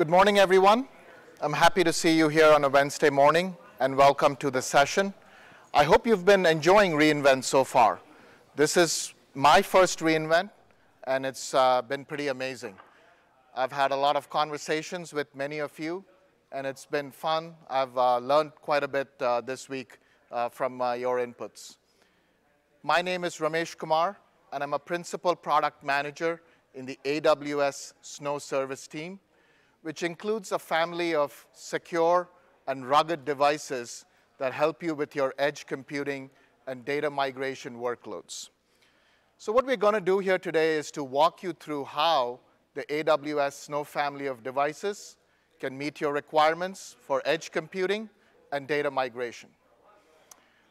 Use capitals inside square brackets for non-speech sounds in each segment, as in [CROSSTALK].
Good morning, everyone. I'm happy to see you here on a Wednesday morning, and welcome to the session. I hope you've been enjoying reInvent so far. This is my first reInvent, and it's uh, been pretty amazing. I've had a lot of conversations with many of you, and it's been fun. I've uh, learned quite a bit uh, this week uh, from uh, your inputs. My name is Ramesh Kumar, and I'm a principal product manager in the AWS Snow Service team which includes a family of secure and rugged devices that help you with your edge computing and data migration workloads. So what we're going to do here today is to walk you through how the AWS Snow family of devices can meet your requirements for edge computing and data migration.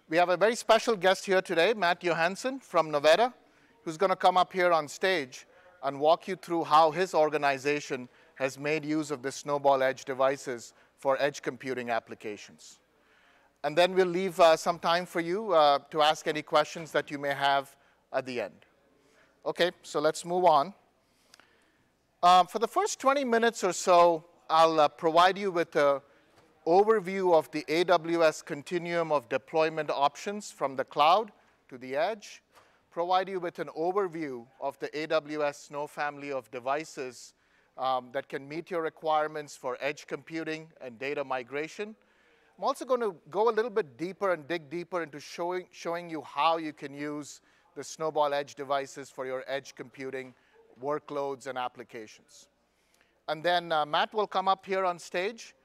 We have a very special guest here today, Matt Johansson from Novetta, who's going to come up here on stage and walk you through how his organization has made use of the Snowball Edge devices for edge computing applications. And then we'll leave uh, some time for you uh, to ask any questions that you may have at the end. Okay, so let's move on. Um, for the first 20 minutes or so, I'll uh, provide you with an overview of the AWS continuum of deployment options from the cloud to the edge, provide you with an overview of the AWS Snow family of devices um, that can meet your requirements for edge computing and data migration. I'm also going to go a little bit deeper and dig deeper into showing, showing you how you can use the Snowball Edge devices for your edge computing workloads and applications. And then uh, Matt will come up here on stage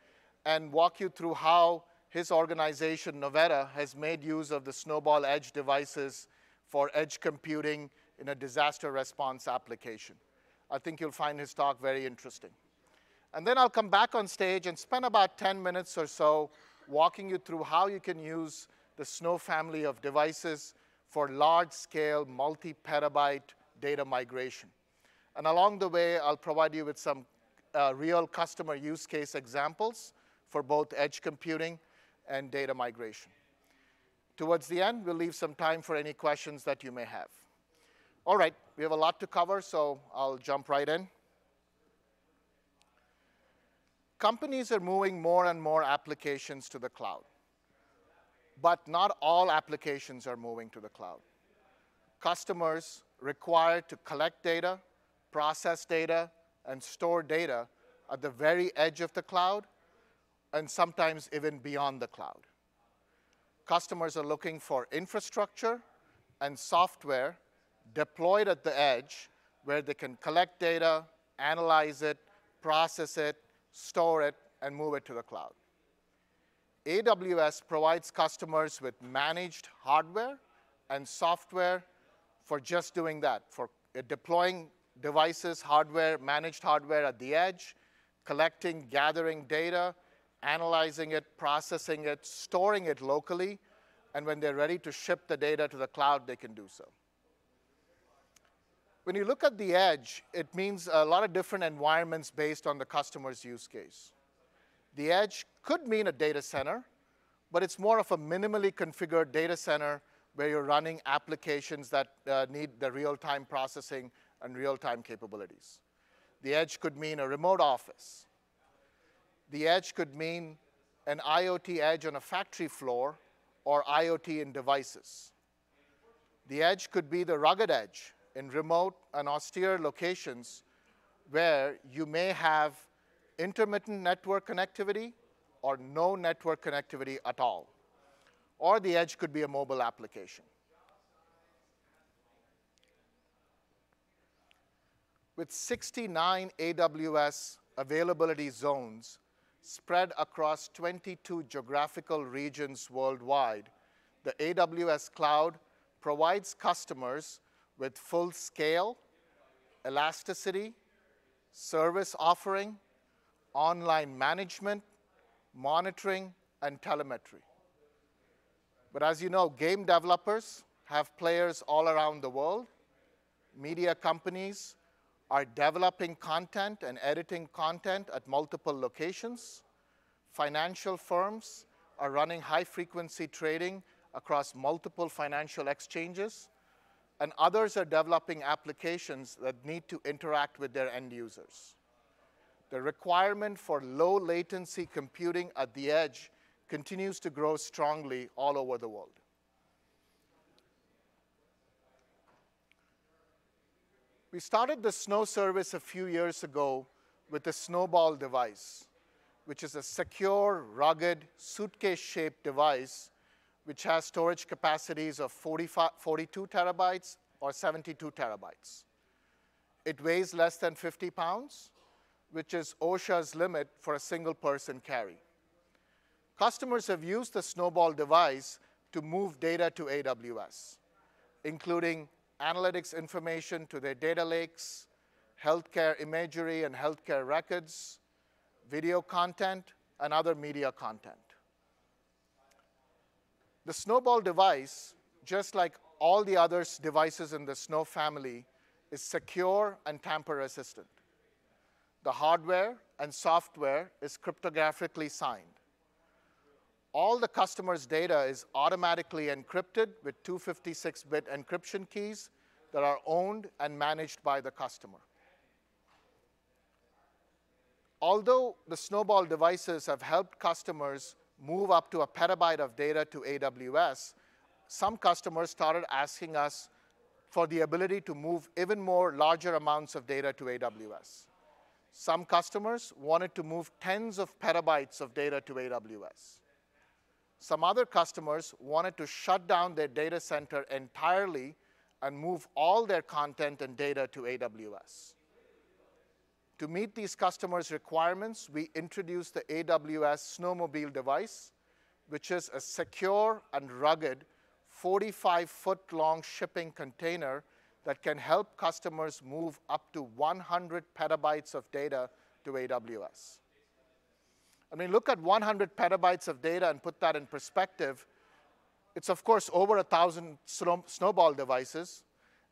and walk you through how his organization, Novetta, has made use of the Snowball Edge devices for edge computing in a disaster response application. I think you'll find his talk very interesting. And then I'll come back on stage and spend about 10 minutes or so walking you through how you can use the Snow family of devices for large-scale, multi-petabyte data migration. And along the way, I'll provide you with some uh, real customer use case examples for both edge computing and data migration. Towards the end, we'll leave some time for any questions that you may have. All right, we have a lot to cover, so I'll jump right in. Companies are moving more and more applications to the cloud. But not all applications are moving to the cloud. Customers require to collect data, process data, and store data at the very edge of the cloud, and sometimes even beyond the cloud. Customers are looking for infrastructure and software deployed at the edge where they can collect data, analyze it, process it, store it, and move it to the cloud. AWS provides customers with managed hardware and software for just doing that, for uh, deploying devices, hardware, managed hardware at the edge, collecting, gathering data, analyzing it, processing it, storing it locally, and when they're ready to ship the data to the cloud, they can do so. When you look at the edge, it means a lot of different environments based on the customer's use case. The edge could mean a data center, but it's more of a minimally configured data center where you're running applications that uh, need the real-time processing and real-time capabilities. The edge could mean a remote office. The edge could mean an IoT edge on a factory floor or IoT in devices. The edge could be the rugged edge, in remote and austere locations where you may have intermittent network connectivity or no network connectivity at all. Or the edge could be a mobile application. With 69 AWS availability zones spread across 22 geographical regions worldwide, the AWS cloud provides customers with full scale, elasticity, service offering, online management, monitoring, and telemetry. But as you know, game developers have players all around the world. Media companies are developing content and editing content at multiple locations. Financial firms are running high-frequency trading across multiple financial exchanges and others are developing applications that need to interact with their end users. the requirement for low latency computing at the edge continues to grow strongly all over the world. We started the Snow service a few years ago with the Snowball device, which is a secure, rugged, suitcase-shaped device which has storage capacities of 42 terabytes or 72 terabytes. It weighs less than 50 pounds, which is OSHA's limit for a single person carry. Customers have used the Snowball device to move data to AWS, including analytics information to their data lakes, healthcare imagery and healthcare records, video content, and other media content. The Snowball device, just like all the other devices in the Snow family, is secure and tamper-resistant. The hardware and software is cryptographically signed. All the customer's data is automatically encrypted with 256-bit encryption keys that are owned and managed by the customer. Although the Snowball devices have helped customers move up to a petabyte of data to AWS, some customers started asking us for the ability to move even more larger amounts of data to AWS. Some customers wanted to move tens of petabytes of data to AWS. Some other customers wanted to shut down their data center entirely and move all their content and data to AWS. To meet these customers' requirements, we introduced the AWS Snowmobile device, which is a secure and rugged 45-foot-long shipping container that can help customers move up to 100 petabytes of data to AWS. I mean, look at 100 petabytes of data and put that in perspective. It's, of course, over 1,000 Snowball devices,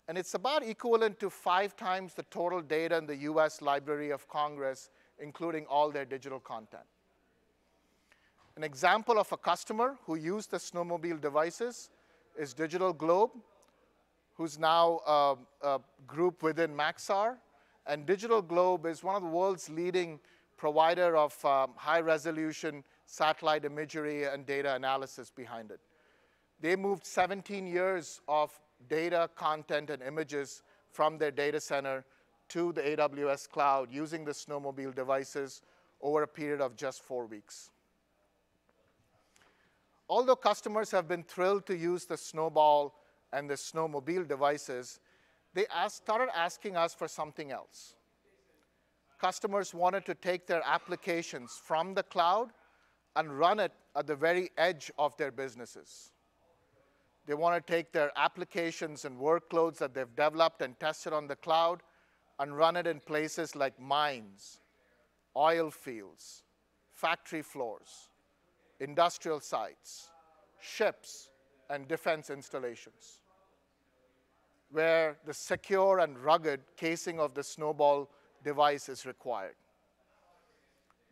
and it's about equivalent to five times the total data in the US Library of Congress, including all their digital content. An example of a customer who used the Snowmobile devices is Digital Globe, who's now a, a group within Maxar. And Digital Globe is one of the world's leading provider of um, high-resolution satellite imagery and data analysis behind it. They moved 17 years of data, content, and images from their data center to the AWS cloud using the Snowmobile devices over a period of just four weeks. Although customers have been thrilled to use the Snowball and the Snowmobile devices, they asked, started asking us for something else customers wanted to take their applications from the cloud and run it at the very edge of their businesses. They want to take their applications and workloads that they've developed and tested on the cloud and run it in places like mines, oil fields, factory floors, industrial sites, ships, and defense installations, where the secure and rugged casing of the Snowball device is required.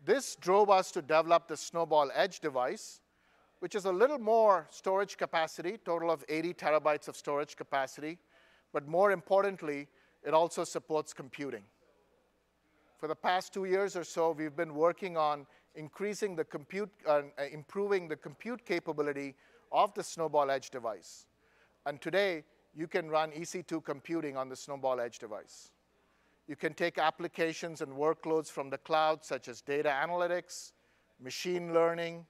This drove us to develop the Snowball Edge device, which is a little more storage capacity, total of 80 terabytes of storage capacity, but more importantly, it also supports computing. For the past two years or so, we've been working on increasing the compute, uh, improving the compute capability of the Snowball Edge device. And today, you can run EC2 computing on the Snowball Edge device. You can take applications and workloads from the cloud, such as data analytics, machine learning,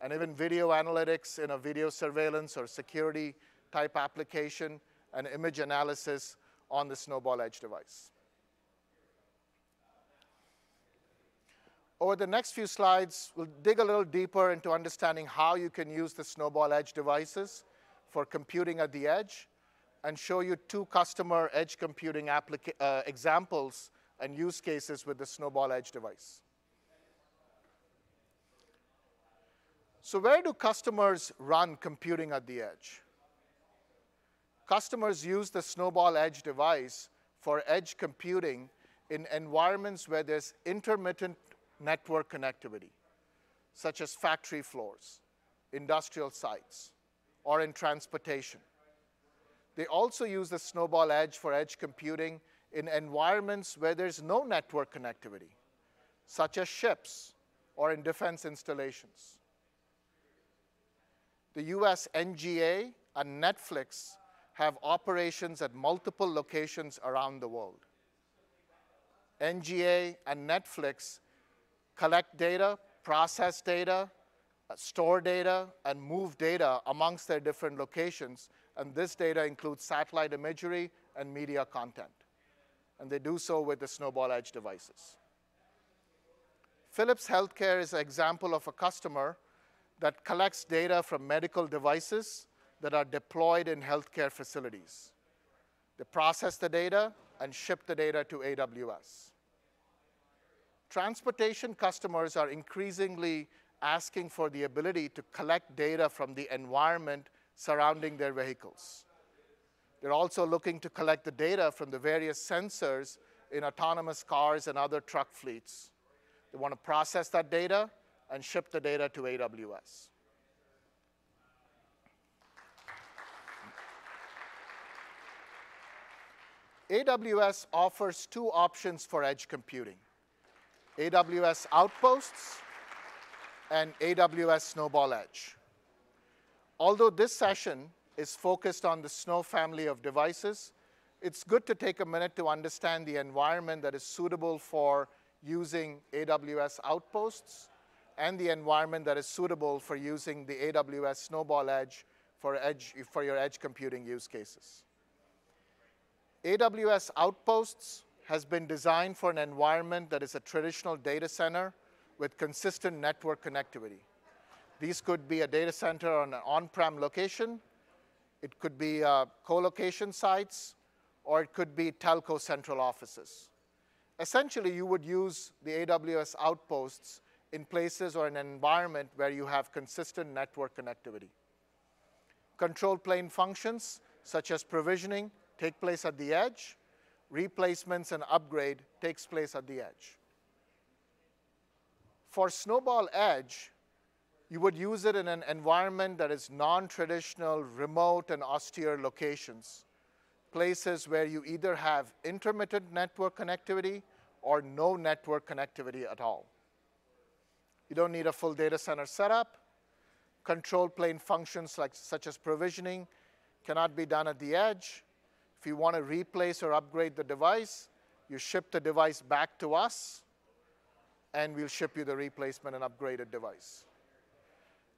and even video analytics in a video surveillance or security type application, and image analysis on the Snowball Edge device. Over the next few slides, we'll dig a little deeper into understanding how you can use the Snowball Edge devices for computing at the edge and show you two customer edge computing uh, examples and use cases with the Snowball Edge device. So where do customers run computing at the edge? Customers use the Snowball Edge device for edge computing in environments where there's intermittent network connectivity, such as factory floors, industrial sites, or in transportation. They also use the Snowball Edge for edge computing in environments where there's no network connectivity, such as ships or in defense installations. The US NGA and Netflix have operations at multiple locations around the world. NGA and Netflix collect data, process data, uh, store data, and move data amongst their different locations. And this data includes satellite imagery and media content. And they do so with the Snowball Edge devices. Philips Healthcare is an example of a customer that collects data from medical devices that are deployed in healthcare facilities. They process the data and ship the data to AWS. Transportation customers are increasingly asking for the ability to collect data from the environment surrounding their vehicles. They're also looking to collect the data from the various sensors in autonomous cars and other truck fleets. They want to process that data and ship the data to AWS. AWS offers two options for edge computing, AWS Outposts and AWS Snowball Edge. Although this session is focused on the Snow family of devices, it's good to take a minute to understand the environment that is suitable for using AWS Outposts and the environment that is suitable for using the AWS Snowball Edge for, edge, for your edge computing use cases. AWS Outposts has been designed for an environment that is a traditional data center with consistent network connectivity. These could be a data center on an on-prem location, it could be uh, co-location sites, or it could be telco central offices. Essentially, you would use the AWS Outposts in places or in an environment where you have consistent network connectivity. Control plane functions, such as provisioning, take place at the edge. Replacements and upgrade takes place at the edge. For Snowball Edge, you would use it in an environment that is non-traditional, remote, and austere locations, places where you either have intermittent network connectivity or no network connectivity at all. You don't need a full data center setup. Control plane functions like, such as provisioning cannot be done at the edge. If you want to replace or upgrade the device, you ship the device back to us, and we'll ship you the replacement and upgraded device.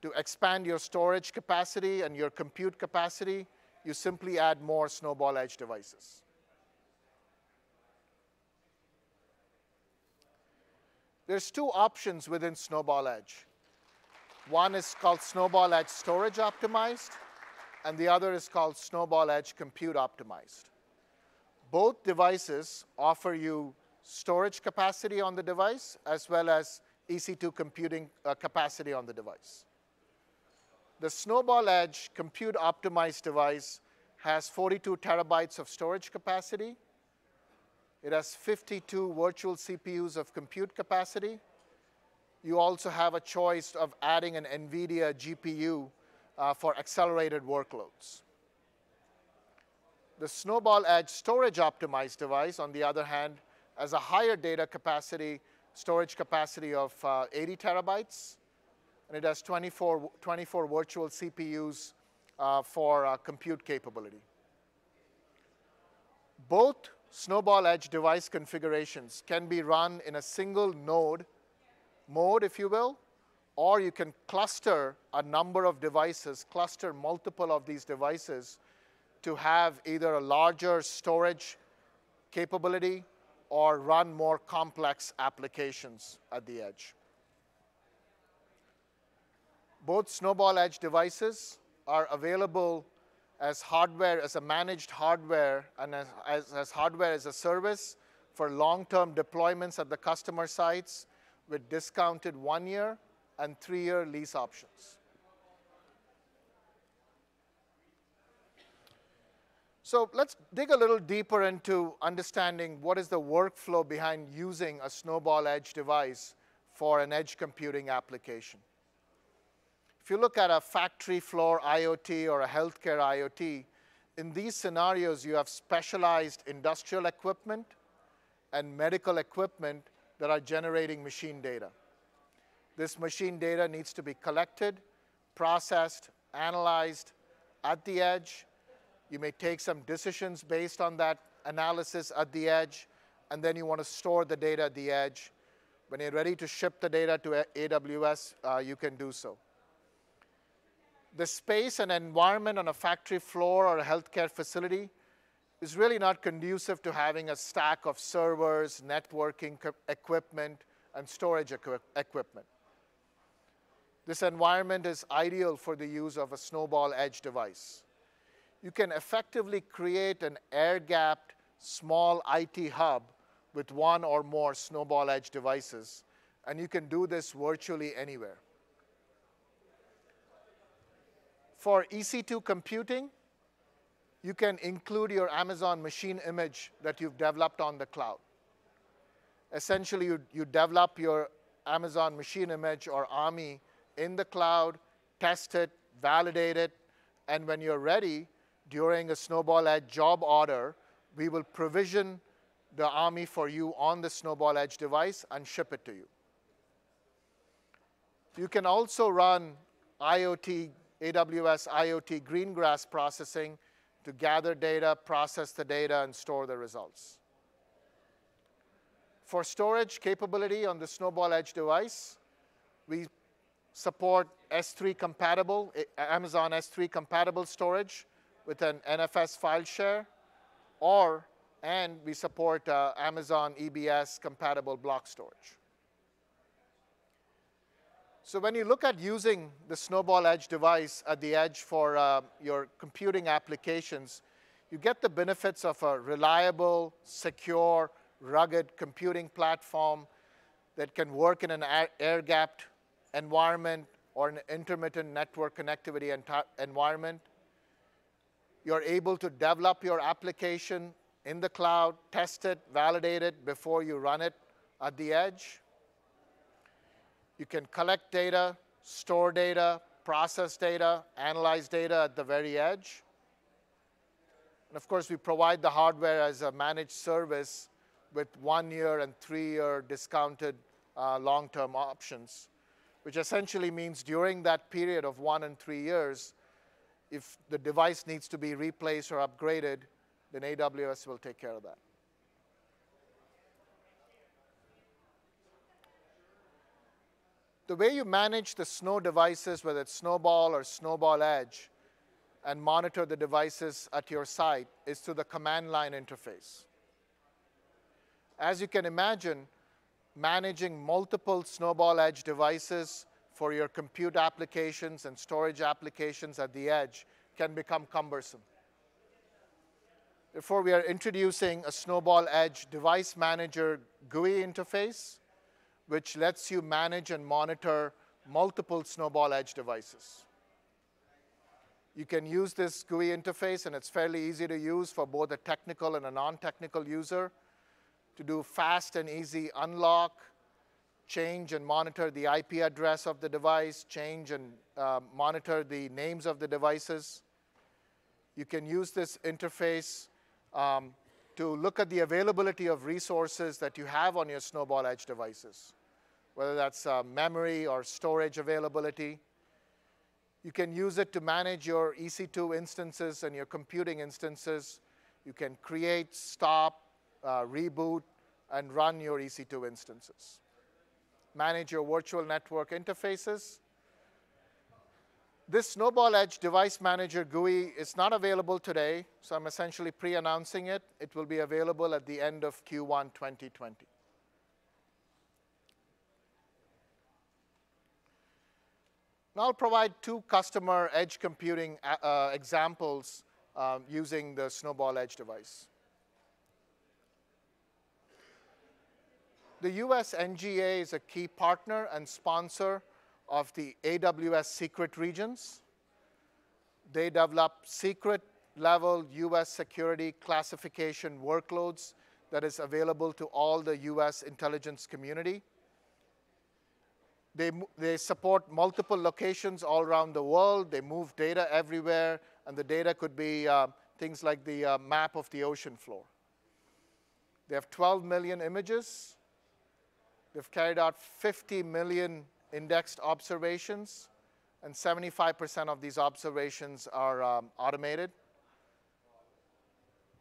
To expand your storage capacity and your compute capacity, you simply add more Snowball Edge devices. There's two options within Snowball Edge. One is called Snowball Edge Storage Optimized, and the other is called Snowball Edge Compute Optimized. Both devices offer you storage capacity on the device as well as EC2 computing uh, capacity on the device. The Snowball Edge Compute Optimized device has 42 terabytes of storage capacity. It has 52 virtual CPUs of compute capacity. You also have a choice of adding an NVIDIA GPU uh, for accelerated workloads. The Snowball Edge storage optimized device, on the other hand, has a higher data capacity, storage capacity of uh, 80 terabytes, and it has 24, 24 virtual CPUs uh, for uh, compute capability. Both Snowball Edge device configurations can be run in a single node mode, if you will, or you can cluster a number of devices, cluster multiple of these devices to have either a larger storage capability or run more complex applications at the edge. Both Snowball Edge devices are available as hardware, as a managed hardware, and as, as, as hardware as a service for long-term deployments at the customer sites with discounted one-year and three-year lease options. So let's dig a little deeper into understanding what is the workflow behind using a Snowball Edge device for an edge computing application. If you look at a factory floor IoT or a healthcare IoT, in these scenarios, you have specialized industrial equipment and medical equipment that are generating machine data. This machine data needs to be collected, processed, analyzed at the edge. You may take some decisions based on that analysis at the edge, and then you want to store the data at the edge. When you're ready to ship the data to AWS, uh, you can do so. The space and environment on a factory floor or a healthcare facility is really not conducive to having a stack of servers, networking equipment, and storage equi equipment. This environment is ideal for the use of a Snowball Edge device. You can effectively create an air-gapped small IT hub with one or more Snowball Edge devices, and you can do this virtually anywhere. For EC2 computing, you can include your Amazon machine image that you've developed on the cloud. Essentially, you, you develop your Amazon machine image or AMI in the cloud, test it, validate it, and when you're ready, during a Snowball Edge job order, we will provision the AMI for you on the Snowball Edge device and ship it to you. You can also run IoT, AWS IoT Greengrass processing to gather data, process the data, and store the results. For storage capability on the Snowball Edge device, we support S3 compatible, Amazon S3 compatible storage with an NFS file share, or, and we support uh, Amazon EBS compatible block storage. So when you look at using the Snowball Edge device at the edge for uh, your computing applications, you get the benefits of a reliable, secure, rugged computing platform that can work in an air-gapped environment or an intermittent network connectivity environment. You're able to develop your application in the cloud, test it, validate it before you run it at the edge. You can collect data, store data, process data, analyze data at the very edge. And of course, we provide the hardware as a managed service with one year and three year discounted uh, long term options, which essentially means during that period of one and three years, if the device needs to be replaced or upgraded, then AWS will take care of that. The way you manage the snow devices, whether it's Snowball or Snowball Edge, and monitor the devices at your site is through the command line interface. As you can imagine, managing multiple Snowball Edge devices for your compute applications and storage applications at the edge can become cumbersome. Therefore, we are introducing a Snowball Edge Device Manager GUI interface which lets you manage and monitor multiple Snowball Edge devices. You can use this GUI interface, and it's fairly easy to use for both a technical and a non-technical user to do fast and easy unlock, change and monitor the IP address of the device, change and uh, monitor the names of the devices. You can use this interface um, to look at the availability of resources that you have on your Snowball Edge devices whether that's uh, memory or storage availability. You can use it to manage your EC2 instances and your computing instances. You can create, stop, uh, reboot, and run your EC2 instances. Manage your virtual network interfaces. This Snowball Edge Device Manager GUI is not available today, so I'm essentially pre-announcing it. It will be available at the end of Q1 2020. I'll provide two customer edge computing uh, uh, examples um, using the Snowball Edge device. The US NGA is a key partner and sponsor of the AWS secret regions. They develop secret level US security classification workloads that is available to all the US intelligence community. They, they support multiple locations all around the world. They move data everywhere, and the data could be uh, things like the uh, map of the ocean floor. They have 12 million images. They've carried out 50 million indexed observations, and 75% of these observations are um, automated.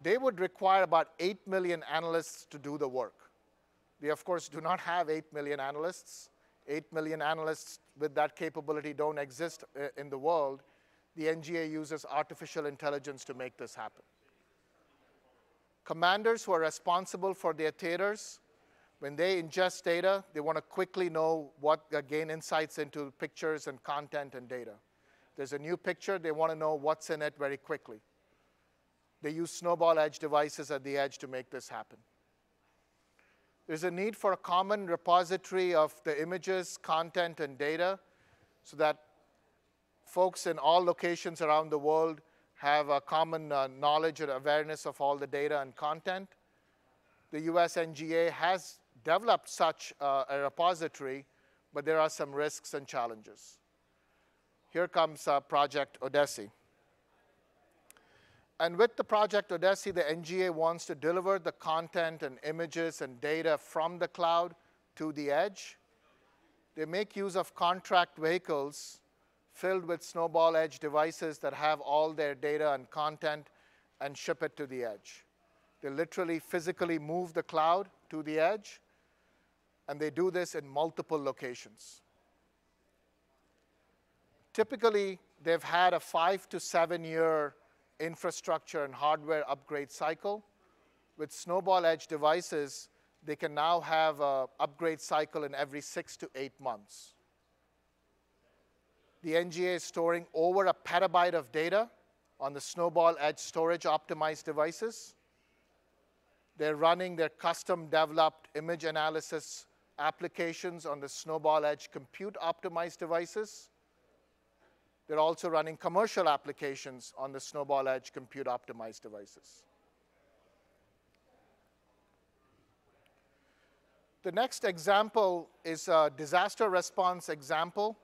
They would require about 8 million analysts to do the work. We, of course, do not have 8 million analysts. 8 million analysts with that capability don't exist uh, in the world. The NGA uses artificial intelligence to make this happen. Commanders who are responsible for their theaters, when they ingest data, they want to quickly know what, uh, gain insights into pictures and content and data. There's a new picture, they want to know what's in it very quickly. They use Snowball Edge devices at the edge to make this happen. There's a need for a common repository of the images, content, and data so that folks in all locations around the world have a common uh, knowledge and awareness of all the data and content. The US NGA has developed such uh, a repository, but there are some risks and challenges. Here comes uh, Project Odessi. And with the Project Odessi, the NGA wants to deliver the content and images and data from the cloud to the edge. They make use of contract vehicles filled with Snowball Edge devices that have all their data and content and ship it to the edge. They literally physically move the cloud to the edge, and they do this in multiple locations. Typically, they've had a five to seven year infrastructure and hardware upgrade cycle. With Snowball Edge devices, they can now have an upgrade cycle in every six to eight months. The NGA is storing over a petabyte of data on the Snowball Edge storage optimized devices. They're running their custom developed image analysis applications on the Snowball Edge compute optimized devices. They're also running commercial applications on the Snowball Edge compute optimized devices. The next example is a disaster response example.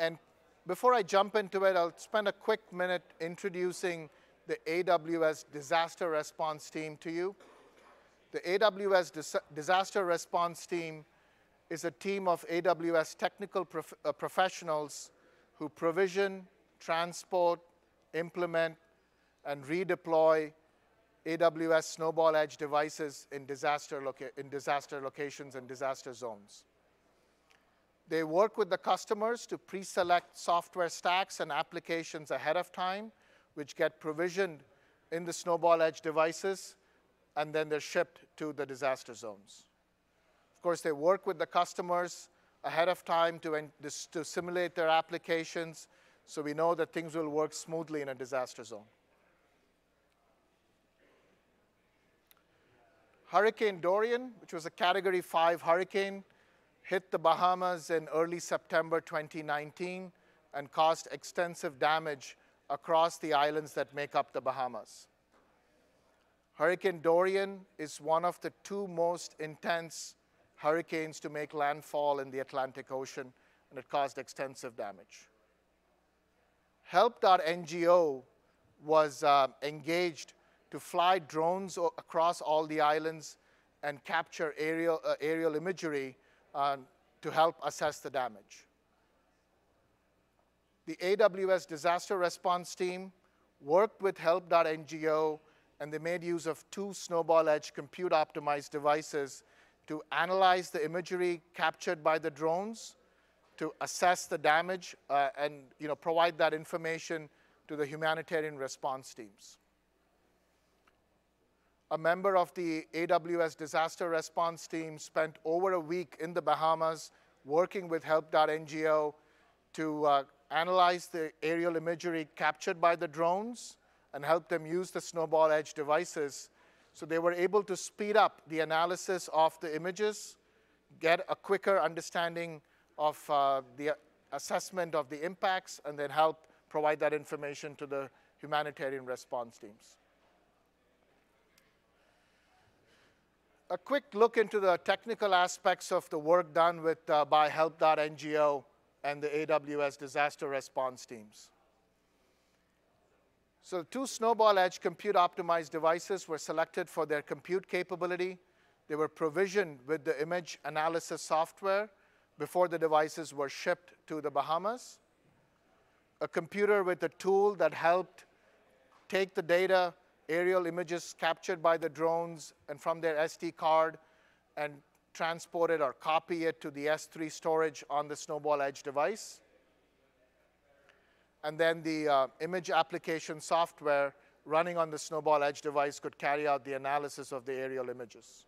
And before I jump into it, I'll spend a quick minute introducing the AWS disaster response team to you. The AWS Dis disaster response team is a team of AWS technical prof uh, professionals who provision, transport, implement, and redeploy AWS Snowball Edge devices in disaster, in disaster locations and disaster zones. They work with the customers to pre-select software stacks and applications ahead of time, which get provisioned in the Snowball Edge devices, and then they're shipped to the disaster zones. Of course, they work with the customers ahead of time to, to simulate their applications so we know that things will work smoothly in a disaster zone. Hurricane Dorian, which was a Category 5 hurricane, hit the Bahamas in early September 2019 and caused extensive damage across the islands that make up the Bahamas. Hurricane Dorian is one of the two most intense hurricanes to make landfall in the Atlantic Ocean, and it caused extensive damage. Help.ngo was uh, engaged to fly drones across all the islands and capture aerial, uh, aerial imagery uh, to help assess the damage. The AWS disaster response team worked with Help.ngo and they made use of two Snowball Edge compute optimized devices to analyze the imagery captured by the drones, to assess the damage, uh, and you know, provide that information to the humanitarian response teams. A member of the AWS disaster response team spent over a week in the Bahamas working with Help.ngo to uh, analyze the aerial imagery captured by the drones and help them use the Snowball Edge devices so they were able to speed up the analysis of the images, get a quicker understanding of uh, the assessment of the impacts, and then help provide that information to the humanitarian response teams. A quick look into the technical aspects of the work done with, uh, by Help.ngo and the AWS disaster response teams. So two Snowball Edge compute optimized devices were selected for their compute capability. They were provisioned with the image analysis software before the devices were shipped to the Bahamas. A computer with a tool that helped take the data, aerial images captured by the drones, and from their SD card, and transport it or copy it to the S3 storage on the Snowball Edge device. And then the uh, image application software running on the Snowball Edge device could carry out the analysis of the aerial images.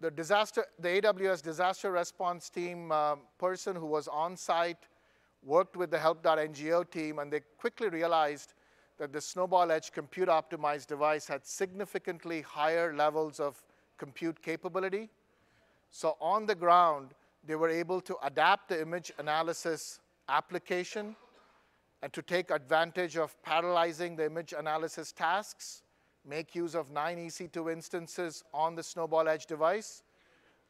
The, disaster, the AWS disaster response team uh, person who was on site worked with the help.ngo team, and they quickly realized that the Snowball Edge compute optimized device had significantly higher levels of compute capability. So on the ground, they were able to adapt the image analysis application and to take advantage of parallelizing the image analysis tasks, make use of nine EC2 instances on the Snowball Edge device.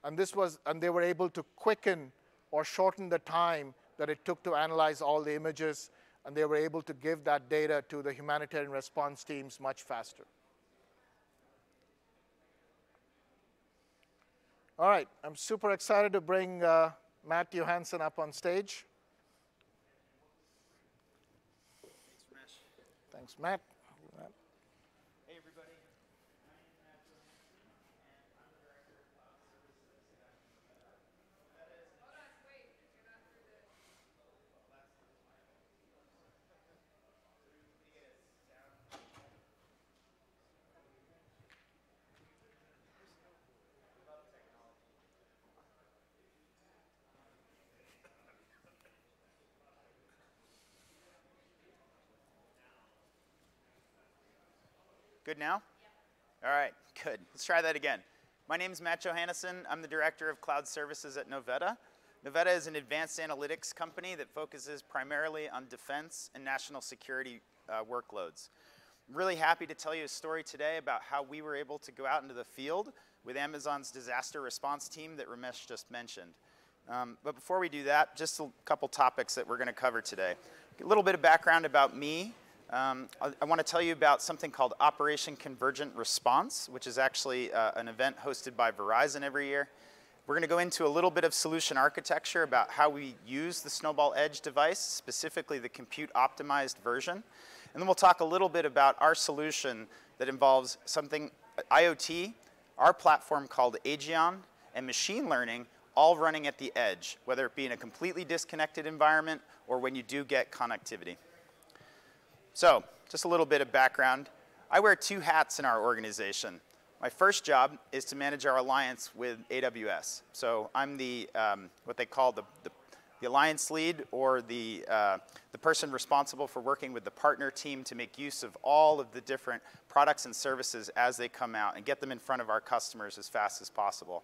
And, this was, and they were able to quicken or shorten the time that it took to analyze all the images, and they were able to give that data to the humanitarian response teams much faster. All right, I'm super excited to bring uh, Matt Johansson up on stage. Thanks, Matt. Hey, everybody. Good now? All right, good. Let's try that again. My name is Matt Johannesson. I'm the Director of Cloud Services at Novetta. Novetta is an advanced analytics company that focuses primarily on defense and national security uh, workloads. I'm really happy to tell you a story today about how we were able to go out into the field with Amazon's disaster response team that Ramesh just mentioned. Um, but before we do that, just a couple topics that we're going to cover today. A little bit of background about me um, I, I want to tell you about something called Operation Convergent Response, which is actually uh, an event hosted by Verizon every year. We're going to go into a little bit of solution architecture about how we use the Snowball Edge device, specifically the compute optimized version. And then we'll talk a little bit about our solution that involves something, IoT, our platform called Agion, and machine learning, all running at the edge, whether it be in a completely disconnected environment or when you do get connectivity. So, just a little bit of background. I wear two hats in our organization. My first job is to manage our alliance with AWS. So I'm the, um, what they call the, the, the alliance lead or the, uh, the person responsible for working with the partner team to make use of all of the different products and services as they come out and get them in front of our customers as fast as possible.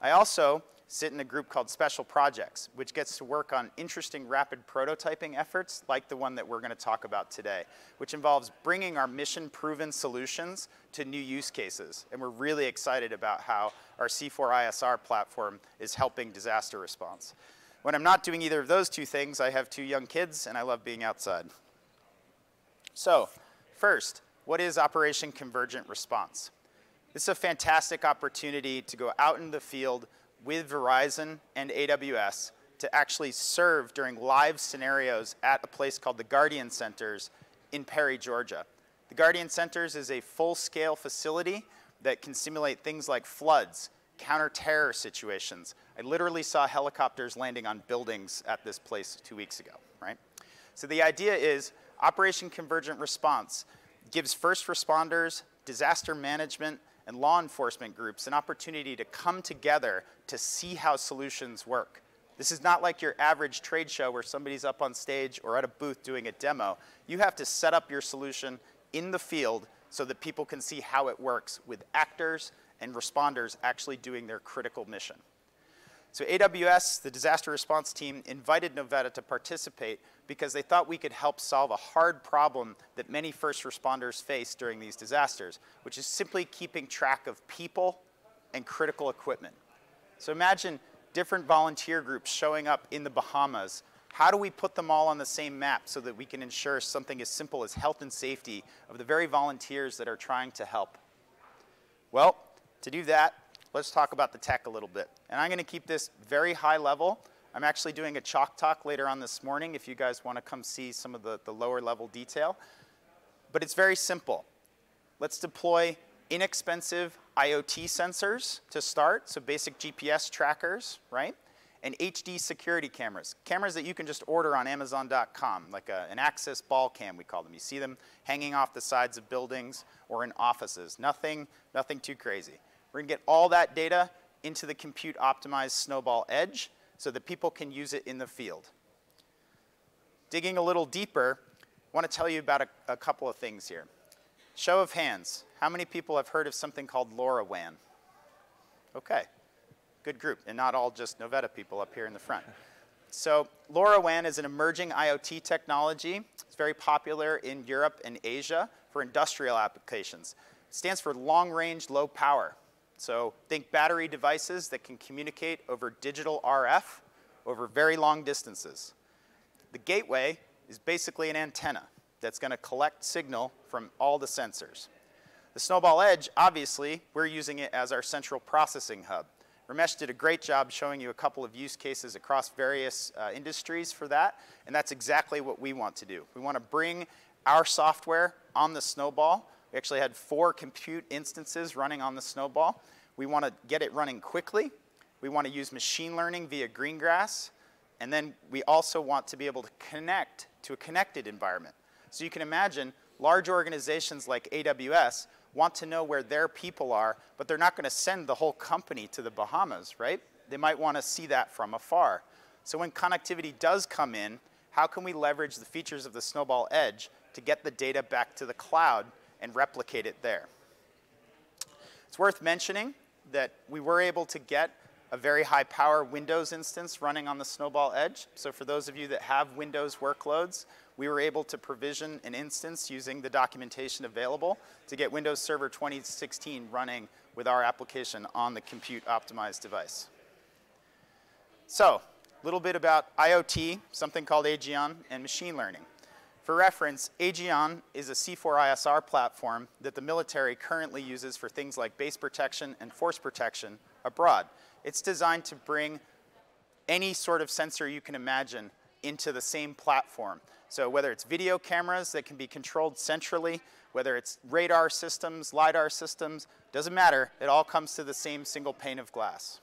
I also sit in a group called Special Projects, which gets to work on interesting rapid prototyping efforts like the one that we're going to talk about today, which involves bringing our mission-proven solutions to new use cases. And we're really excited about how our C4ISR platform is helping disaster response. When I'm not doing either of those two things, I have two young kids and I love being outside. So, first, what is Operation Convergent Response? This is a fantastic opportunity to go out in the field with Verizon and AWS to actually serve during live scenarios at a place called the Guardian Centers in Perry, Georgia. The Guardian Centers is a full-scale facility that can simulate things like floods, counter-terror situations. I literally saw helicopters landing on buildings at this place two weeks ago, right? So the idea is Operation Convergent Response gives first responders, disaster management, and law enforcement groups an opportunity to come together to see how solutions work. This is not like your average trade show where somebody's up on stage or at a booth doing a demo. You have to set up your solution in the field so that people can see how it works with actors and responders actually doing their critical mission. So AWS, the disaster response team, invited Novetta to participate because they thought we could help solve a hard problem that many first responders face during these disasters, which is simply keeping track of people and critical equipment. So imagine different volunteer groups showing up in the Bahamas. How do we put them all on the same map so that we can ensure something as simple as health and safety of the very volunteers that are trying to help? Well, To do that, let's talk about the tech a little bit. And I'm going to keep this very high level. I'm actually doing a chalk talk later on this morning if you guys want to come see some of the, the lower level detail. But it's very simple. Let's deploy inexpensive IoT sensors to start, so basic GPS trackers, right? And HD security cameras, cameras that you can just order on Amazon.com, like a, an Axis ball cam, we call them. You see them hanging off the sides of buildings or in offices. Nothing, nothing too crazy. We're gonna get all that data into the compute optimized Snowball Edge so that people can use it in the field. Digging a little deeper, I want to tell you about a, a couple of things here. Show of hands. How many people have heard of something called LoRaWAN? Okay, good group, and not all just Novetta people up here in the front. So LoRaWAN is an emerging IoT technology. It's very popular in Europe and Asia for industrial applications. It stands for long range, low power. So think battery devices that can communicate over digital RF over very long distances. The gateway is basically an antenna that's going to collect signal from all the sensors. The Snowball Edge, obviously, we're using it as our central processing hub. Ramesh did a great job showing you a couple of use cases across various uh, industries for that, and that's exactly what we want to do. We want to bring our software on the Snowball we actually had four compute instances running on the Snowball. We want to get it running quickly. We want to use machine learning via Greengrass. And then we also want to be able to connect to a connected environment. So you can imagine large organizations like AWS want to know where their people are, but they're not going to send the whole company to the Bahamas, right? They might want to see that from afar. So when connectivity does come in, how can we leverage the features of the Snowball Edge to get the data back to the cloud and replicate it there. It's worth mentioning that we were able to get a very high power Windows instance running on the Snowball Edge. So for those of you that have Windows workloads, we were able to provision an instance using the documentation available to get Windows Server 2016 running with our application on the compute optimized device. So, a little bit about IoT, something called AGION, and machine learning. For reference, AGION is a C4ISR platform that the military currently uses for things like base protection and force protection abroad. It's designed to bring any sort of sensor you can imagine into the same platform. So whether it's video cameras that can be controlled centrally, whether it's radar systems, LiDAR systems, doesn't matter. It all comes to the same single pane of glass.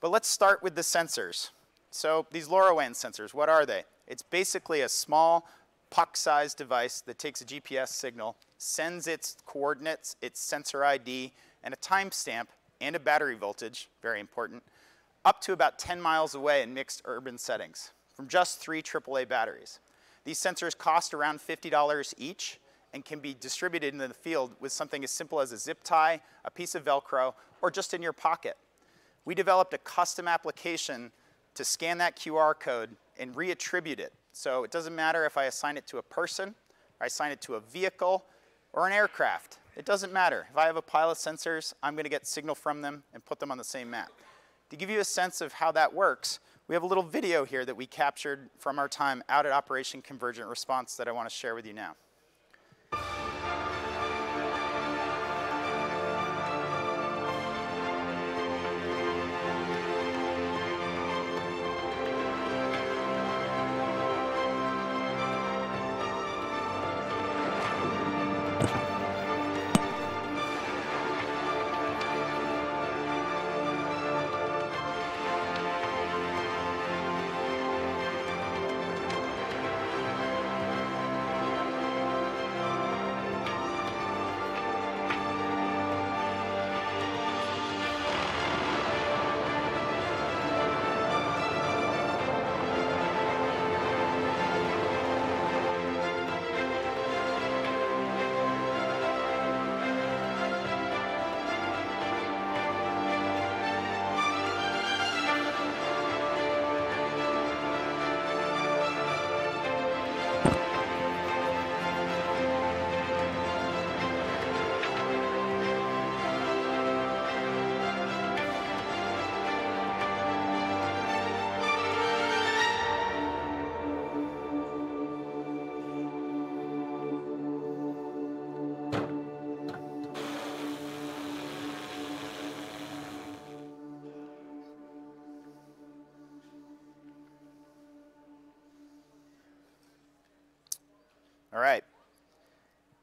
But let's start with the sensors. So these LoRaWAN sensors, what are they? It's basically a small puck-sized device that takes a GPS signal, sends its coordinates, its sensor ID, and a timestamp and a battery voltage, very important, up to about 10 miles away in mixed urban settings from just three AAA batteries. These sensors cost around $50 each and can be distributed in the field with something as simple as a zip tie, a piece of Velcro, or just in your pocket. We developed a custom application to scan that QR code and reattribute it. So it doesn't matter if I assign it to a person, or I assign it to a vehicle, or an aircraft. It doesn't matter. If I have a pile of sensors, I'm going to get signal from them and put them on the same map. To give you a sense of how that works, we have a little video here that we captured from our time out at Operation Convergent Response that I want to share with you now. All right.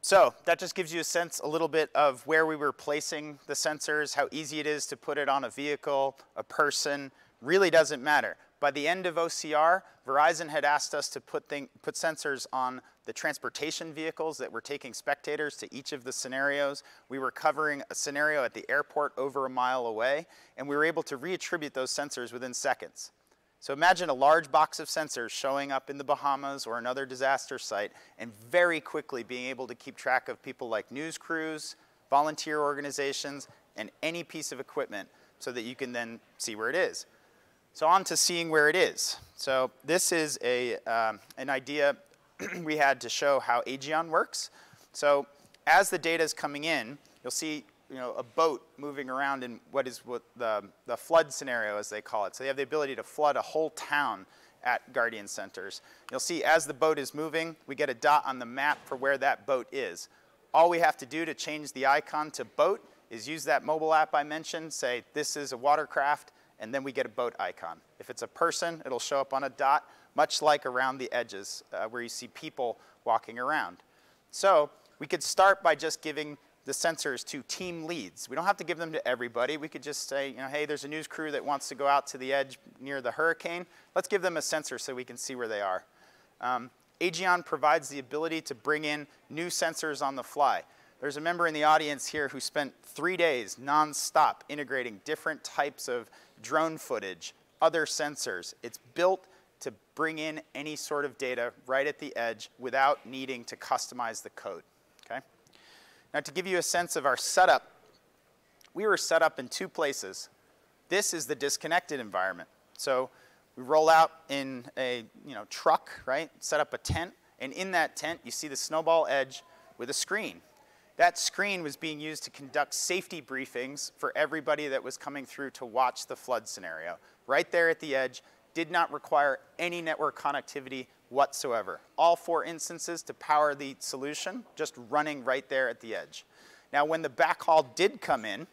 So that just gives you a sense a little bit of where we were placing the sensors, how easy it is to put it on a vehicle, a person, really doesn't matter. By the end of OCR, Verizon had asked us to put, thing, put sensors on the transportation vehicles that were taking spectators to each of the scenarios. We were covering a scenario at the airport over a mile away, and we were able to reattribute those sensors within seconds. So imagine a large box of sensors showing up in the Bahamas or another disaster site and very quickly being able to keep track of people like news crews, volunteer organizations, and any piece of equipment so that you can then see where it is. So on to seeing where it is. So this is a, um, an idea [CLEARS THROAT] we had to show how Aegeon works. So as the data is coming in, you'll see you know, a boat moving around in what is what the, the flood scenario, as they call it. So they have the ability to flood a whole town at Guardian Centers. You'll see as the boat is moving, we get a dot on the map for where that boat is. All we have to do to change the icon to boat is use that mobile app I mentioned, say this is a watercraft, and then we get a boat icon. If it's a person, it'll show up on a dot, much like around the edges uh, where you see people walking around. So we could start by just giving the sensors to team leads. We don't have to give them to everybody. We could just say, you know, hey, there's a news crew that wants to go out to the edge near the hurricane. Let's give them a sensor so we can see where they are. Um, Aegeon provides the ability to bring in new sensors on the fly. There's a member in the audience here who spent three days nonstop integrating different types of drone footage, other sensors. It's built to bring in any sort of data right at the edge without needing to customize the code. Now to give you a sense of our setup, we were set up in two places. This is the disconnected environment. So we roll out in a you know, truck, right? Set up a tent, and in that tent you see the snowball edge with a screen. That screen was being used to conduct safety briefings for everybody that was coming through to watch the flood scenario. Right there at the edge, did not require any network connectivity whatsoever. All four instances to power the solution, just running right there at the edge. Now, when the backhaul did come in,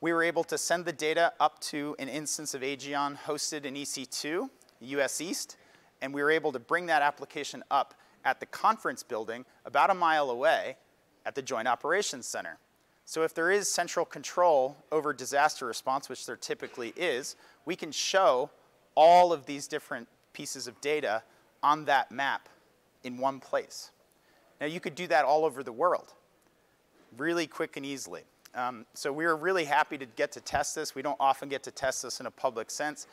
we were able to send the data up to an instance of Aegeon hosted in EC2, US East, and we were able to bring that application up at the conference building about a mile away at the Joint Operations Center. So if there is central control over disaster response, which there typically is, we can show all of these different pieces of data on that map in one place. Now you could do that all over the world, really quick and easily. Um, so we were really happy to get to test this. We don't often get to test this in a public sense.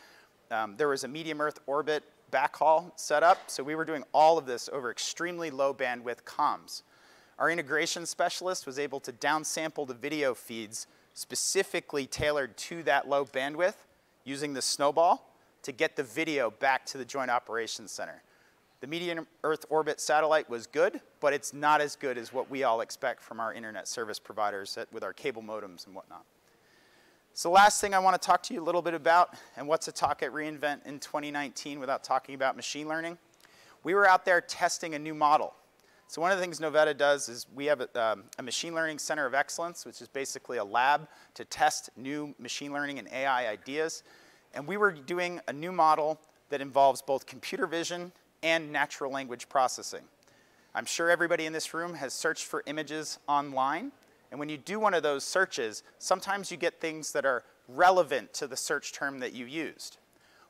Um, there was a medium Earth orbit backhaul set up, so we were doing all of this over extremely low bandwidth comms. Our integration specialist was able to downsample the video feeds specifically tailored to that low bandwidth using the snowball to get the video back to the Joint Operations Center. The medium Earth orbit satellite was good, but it's not as good as what we all expect from our internet service providers with our cable modems and whatnot. So the last thing I want to talk to you a little bit about, and what's a talk at reInvent in 2019 without talking about machine learning. We were out there testing a new model. So one of the things Novetta does is we have a, um, a, machine learning center of excellence, which is basically a lab to test new machine learning and AI ideas. And we were doing a new model that involves both computer vision and natural language processing. I'm sure everybody in this room has searched for images online. And when you do one of those searches, sometimes you get things that are relevant to the search term that you used.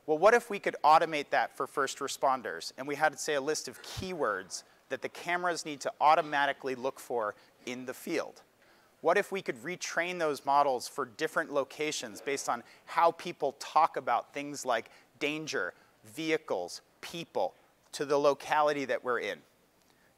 Well, what if we could automate that for first responders? And we had, say, a list of keywords that the cameras need to automatically look for in the field. What if we could retrain those models for different locations based on how people talk about things like danger, vehicles, people, to the locality that we're in.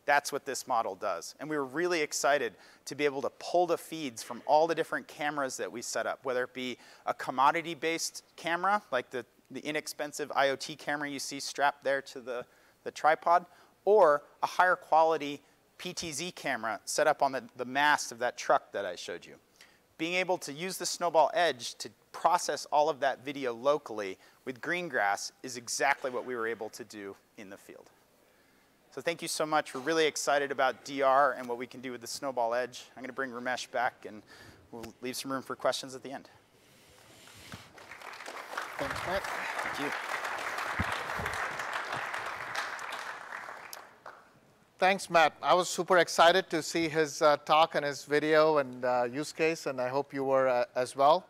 That's what this model does. And we were really excited to be able to pull the feeds from all the different cameras that we set up, whether it be a commodity-based camera, like the, the inexpensive IoT camera you see strapped there to the, the tripod, or a higher quality PTZ camera set up on the, the mast of that truck that I showed you. Being able to use the Snowball Edge to process all of that video locally with Greengrass is exactly what we were able to do in the field. So thank you so much. We're really excited about DR and what we can do with the Snowball Edge. I'm going to bring Ramesh back and we'll leave some room for questions at the end. Thanks, Matt. Thank you. thanks, Matt. I was super excited to see his uh, talk and his video and uh, use case, and I hope you were uh, as well.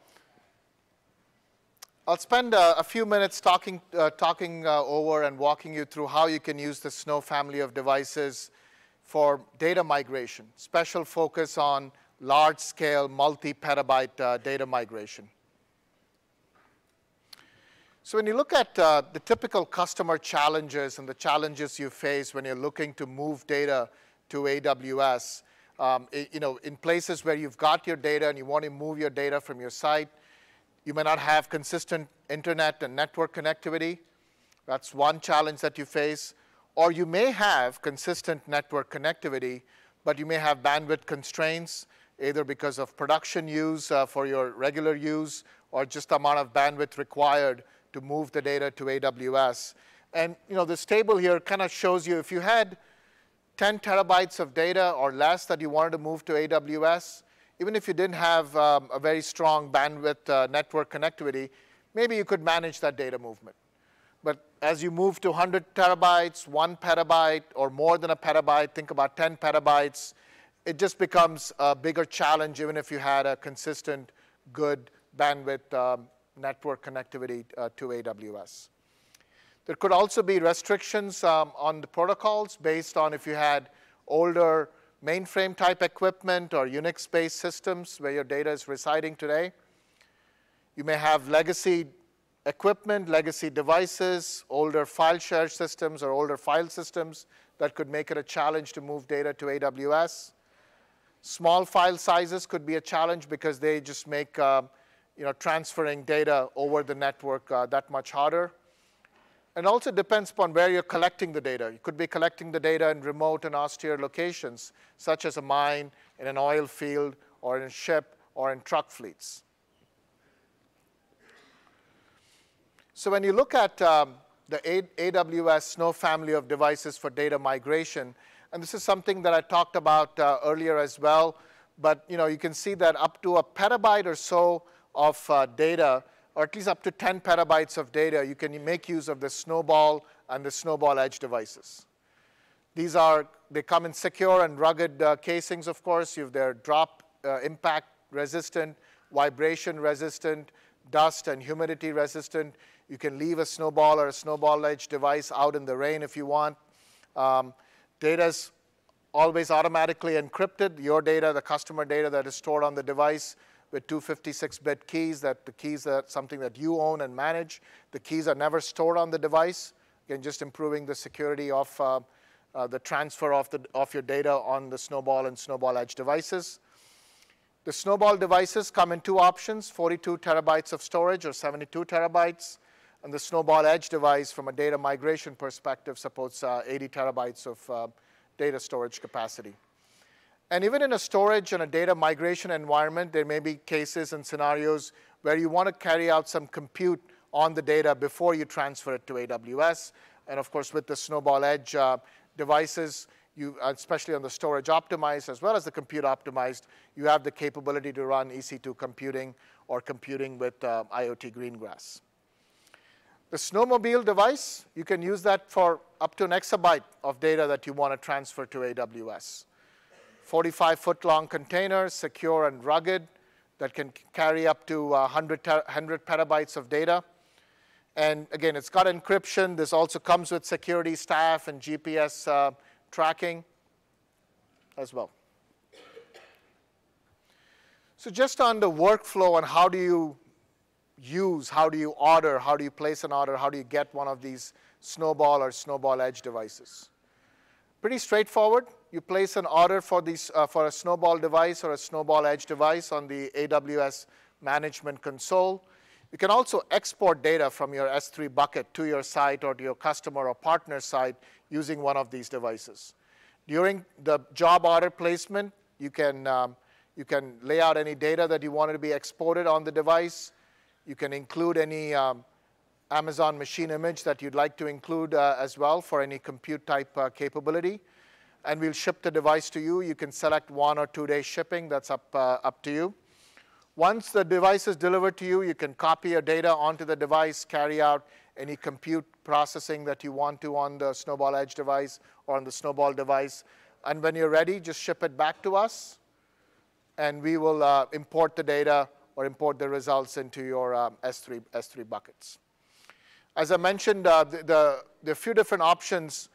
I'll spend uh, a few minutes talking, uh, talking uh, over and walking you through how you can use the Snow family of devices for data migration, special focus on large-scale, multi-petabyte data migration. So when you look at uh, the typical customer challenges and the challenges you face when you're looking to move data to AWS, um, you know, in places where you've got your data and you want to move your data from your site, you may not have consistent internet and network connectivity. That's one challenge that you face. Or you may have consistent network connectivity, but you may have bandwidth constraints, either because of production use uh, for your regular use or just the amount of bandwidth required to move the data to AWS. And you know, this table here kind of shows you if you had 10 terabytes of data or less that you wanted to move to AWS, even if you didn't have um, a very strong bandwidth uh, network connectivity, maybe you could manage that data movement. But as you move to 100 terabytes, one petabyte, or more than a petabyte, think about 10 petabytes, it just becomes a bigger challenge even if you had a consistent, good bandwidth um, network connectivity uh, to AWS. There could also be restrictions um, on the protocols based on if you had older mainframe type equipment or Unix-based systems where your data is residing today. You may have legacy equipment, legacy devices, older file share systems or older file systems that could make it a challenge to move data to AWS. Small file sizes could be a challenge because they just make uh, you know, transferring data over the network uh, that much harder. And also depends upon where you're collecting the data. You could be collecting the data in remote and austere locations, such as a mine, in an oil field, or in a ship, or in truck fleets. So when you look at um, the AWS Snow family of devices for data migration, and this is something that I talked about uh, earlier as well, but you know, you can see that up to a petabyte or so of uh, data, or at least up to 10 petabytes of data, you can make use of the Snowball and the Snowball Edge devices. These are, they come in secure and rugged uh, casings, of course. You have their drop uh, impact resistant, vibration resistant, dust and humidity resistant. You can leave a Snowball or a Snowball Edge device out in the rain if you want. Um, data is always automatically encrypted. Your data, the customer data that is stored on the device, with 256-bit keys, that the keys are something that you own and manage. The keys are never stored on the device. Again, just improving the security of uh, uh, the transfer of, the, of your data on the Snowball and Snowball Edge devices. The Snowball devices come in two options, 42 terabytes of storage or 72 terabytes. And the Snowball Edge device, from a data migration perspective, supports uh, 80 terabytes of uh, data storage capacity. And even in a storage and a data migration environment, there may be cases and scenarios where you want to carry out some compute on the data before you transfer it to AWS. And of course, with the Snowball Edge uh, devices, you, especially on the storage optimized as well as the compute optimized, you have the capability to run EC2 computing or computing with uh, IoT Greengrass. The Snowmobile device, you can use that for up to an exabyte of data that you want to transfer to AWS. 45 foot long container, secure and rugged, that can carry up to 100, 100 petabytes of data. And again, it's got encryption. This also comes with security staff and GPS uh, tracking as well. So just on the workflow and how do you use, how do you order, how do you place an order, how do you get one of these Snowball or Snowball Edge devices? Pretty straightforward you place an order for, these, uh, for a Snowball device or a Snowball Edge device on the AWS Management Console. You can also export data from your S3 bucket to your site or to your customer or partner site using one of these devices. During the job order placement, you can, um, you can lay out any data that you want to be exported on the device. You can include any um, Amazon machine image that you'd like to include uh, as well for any compute type uh, capability and we'll ship the device to you. You can select one or two day shipping. That's up, uh, up to you. Once the device is delivered to you, you can copy your data onto the device, carry out any compute processing that you want to on the Snowball Edge device or on the Snowball device. And when you're ready, just ship it back to us, and we will uh, import the data or import the results into your um, S3, S3 buckets. As I mentioned, uh, the, the, there are a few different options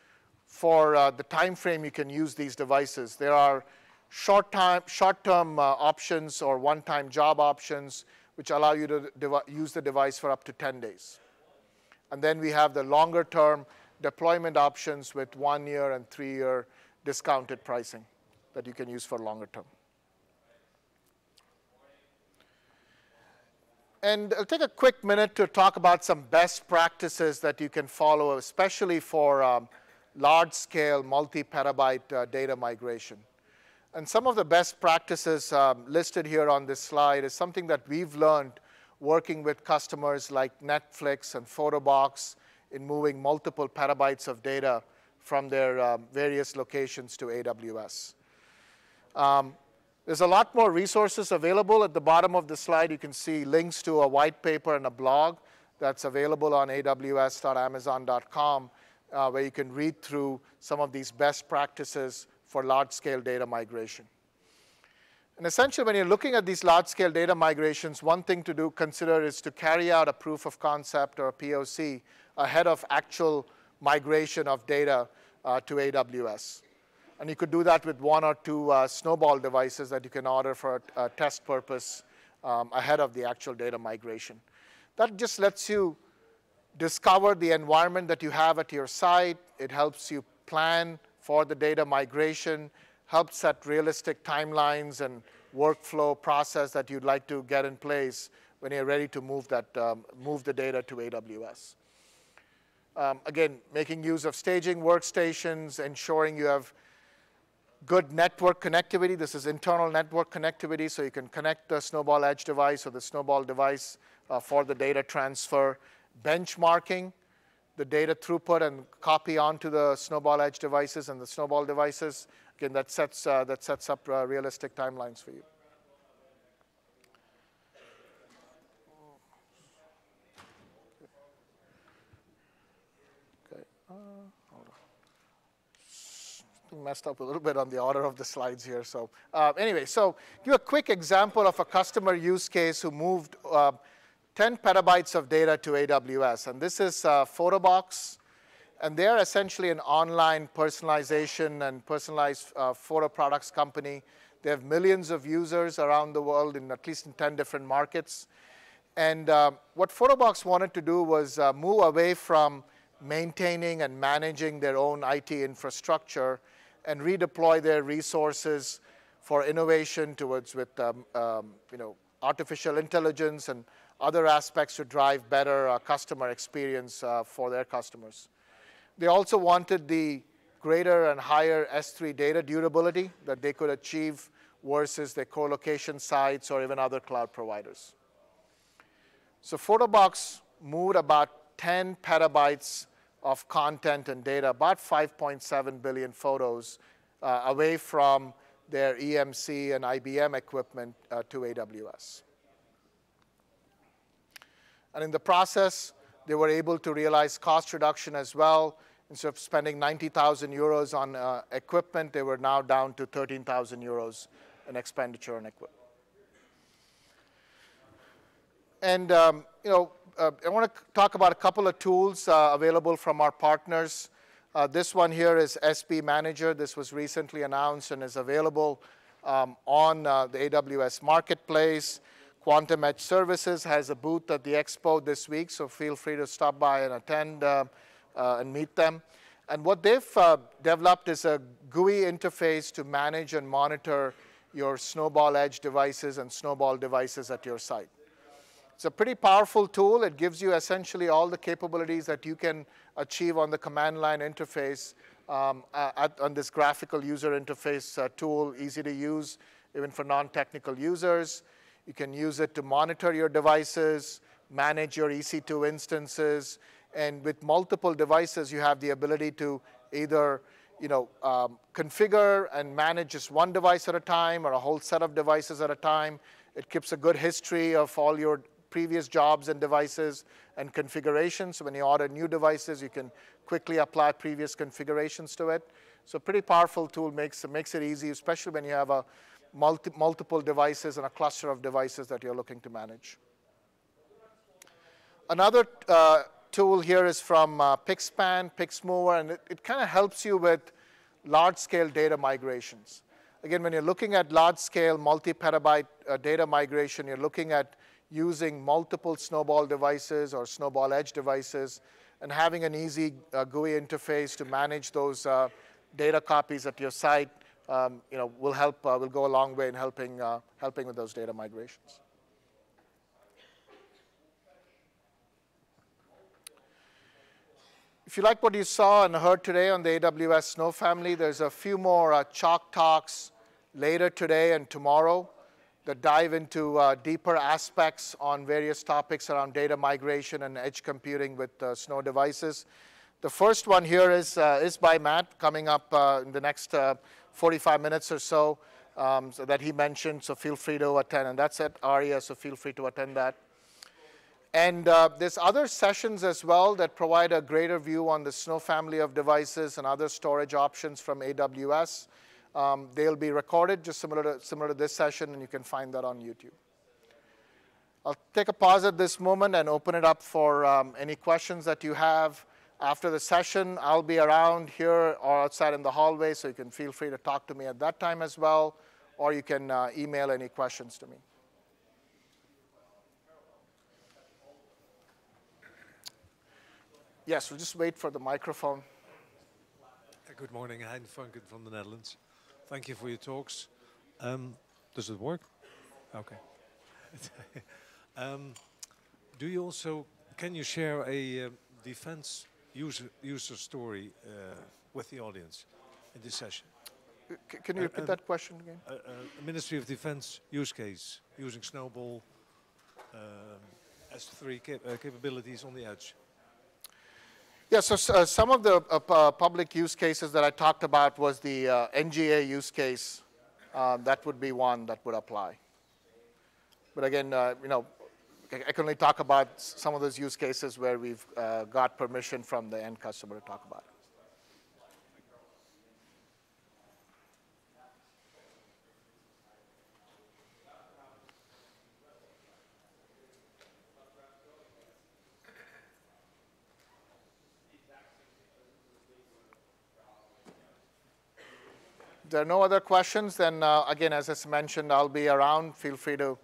for uh, the time frame you can use these devices. There are short-term short uh, options or one-time job options, which allow you to use the device for up to 10 days. And then we have the longer-term deployment options with one-year and three-year discounted pricing that you can use for longer term. And I'll take a quick minute to talk about some best practices that you can follow, especially for um, large-scale multi-petabyte uh, data migration. And some of the best practices um, listed here on this slide is something that we've learned working with customers like Netflix and Photobox in moving multiple petabytes of data from their um, various locations to AWS. Um, there's a lot more resources available. At the bottom of the slide, you can see links to a white paper and a blog that's available on aws.amazon.com, uh, where you can read through some of these best practices for large-scale data migration. And essentially, when you're looking at these large-scale data migrations, one thing to do consider is to carry out a proof of concept or a POC ahead of actual migration of data uh, to AWS. And you could do that with one or two uh, Snowball devices that you can order for a, a test purpose um, ahead of the actual data migration. That just lets you discover the environment that you have at your site. It helps you plan for the data migration, helps set realistic timelines and workflow process that you'd like to get in place when you're ready to move, that, um, move the data to AWS. Um, again, making use of staging workstations, ensuring you have good network connectivity. This is internal network connectivity, so you can connect the Snowball Edge device or the Snowball device uh, for the data transfer. Benchmarking the data throughput and copy onto the Snowball Edge devices and the Snowball devices. Again, that sets, uh, that sets up uh, realistic timelines for you. Okay. Uh, messed up a little bit on the order of the slides here. So uh, anyway, so give a quick example of a customer use case who moved uh, 10 petabytes of data to AWS. And this is uh, Photobox. And they're essentially an online personalization and personalized uh, photo products company. They have millions of users around the world in at least in 10 different markets. And uh, what Photobox wanted to do was uh, move away from maintaining and managing their own IT infrastructure and redeploy their resources for innovation towards with um, um, you know, artificial intelligence and other aspects to drive better uh, customer experience uh, for their customers. They also wanted the greater and higher S3 data durability that they could achieve versus their co-location sites or even other cloud providers. So Photobox moved about 10 petabytes of content and data, about 5.7 billion photos, uh, away from their EMC and IBM equipment uh, to AWS. And in the process, they were able to realize cost reduction as well. Instead of spending 90,000 euros on uh, equipment, they were now down to 13,000 euros in expenditure on equipment. And um, you know, uh, I want to talk about a couple of tools uh, available from our partners. Uh, this one here is SP Manager. This was recently announced and is available um, on uh, the AWS Marketplace. Quantum Edge Services has a booth at the expo this week, so feel free to stop by and attend uh, uh, and meet them. And what they've developed is a GUI interface to manage and monitor your Snowball Edge devices and Snowball devices at your site. It's a pretty powerful tool. It gives you essentially all the capabilities that you can achieve on the command line interface um, at, on this graphical user interface uh, tool, easy to use even for non-technical users. You can use it to monitor your devices, manage your EC2 instances, and with multiple devices, you have the ability to either you know, um, configure and manage just one device at a time or a whole set of devices at a time. It keeps a good history of all your previous jobs and devices and configurations. So when you order new devices, you can quickly apply previous configurations to it. So pretty powerful tool, makes, makes it easy, especially when you have a multi, multiple devices and a cluster of devices that you're looking to manage. Another uh, tool here is from uh, PixSpan, PixMover, and it, it kind of helps you with large-scale data migrations. Again, when you're looking at large-scale multi-petabyte uh, data migration, you're looking at using multiple Snowball devices or Snowball Edge devices and having an easy uh, GUI interface to manage those uh, data copies at your site um, you know, will help, uh, will go a long way in helping, uh, helping with those data migrations. If you like what you saw and heard today on the AWS Snow family, there's a few more uh, chalk talks later today and tomorrow that dive into uh, deeper aspects on various topics around data migration and edge computing with uh, Snow devices. The first one here is, uh, is by Matt coming up uh, in the next uh, 45 minutes or so, um, so that he mentioned, so feel free to attend. And that's at ARIA, so feel free to attend that. And uh, there's other sessions as well that provide a greater view on the Snow family of devices and other storage options from AWS. Um, they'll be recorded just similar to, similar to this session, and you can find that on YouTube. I'll take a pause at this moment and open it up for um, any questions that you have. After the session, I'll be around here or outside in the hallway, so you can feel free to talk to me at that time as well, or you can uh, email any questions to me. Yes, we'll just wait for the microphone. Good morning, Hein Funken from the Netherlands. Thank you for your talks. Um, does it work? Okay. [LAUGHS] um, do you also, can you share a uh, defense user, user story uh, with the audience in this session? C can you repeat uh, that question again? A, Ministry of Defense use case using Snowball um, S3 cap uh, capabilities on the edge. Yeah, so uh, some of the uh, public use cases that I talked about was the uh, NGA use case. Uh, that would be one that would apply. But again, uh, you know, I can only talk about some of those use cases where we've uh, got permission from the end customer to talk about it. there are no other questions, then uh, again, as I mentioned, I'll be around. Feel free to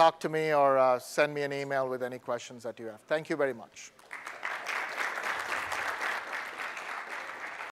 talk to me or uh, send me an email with any questions that you have. Thank you very much.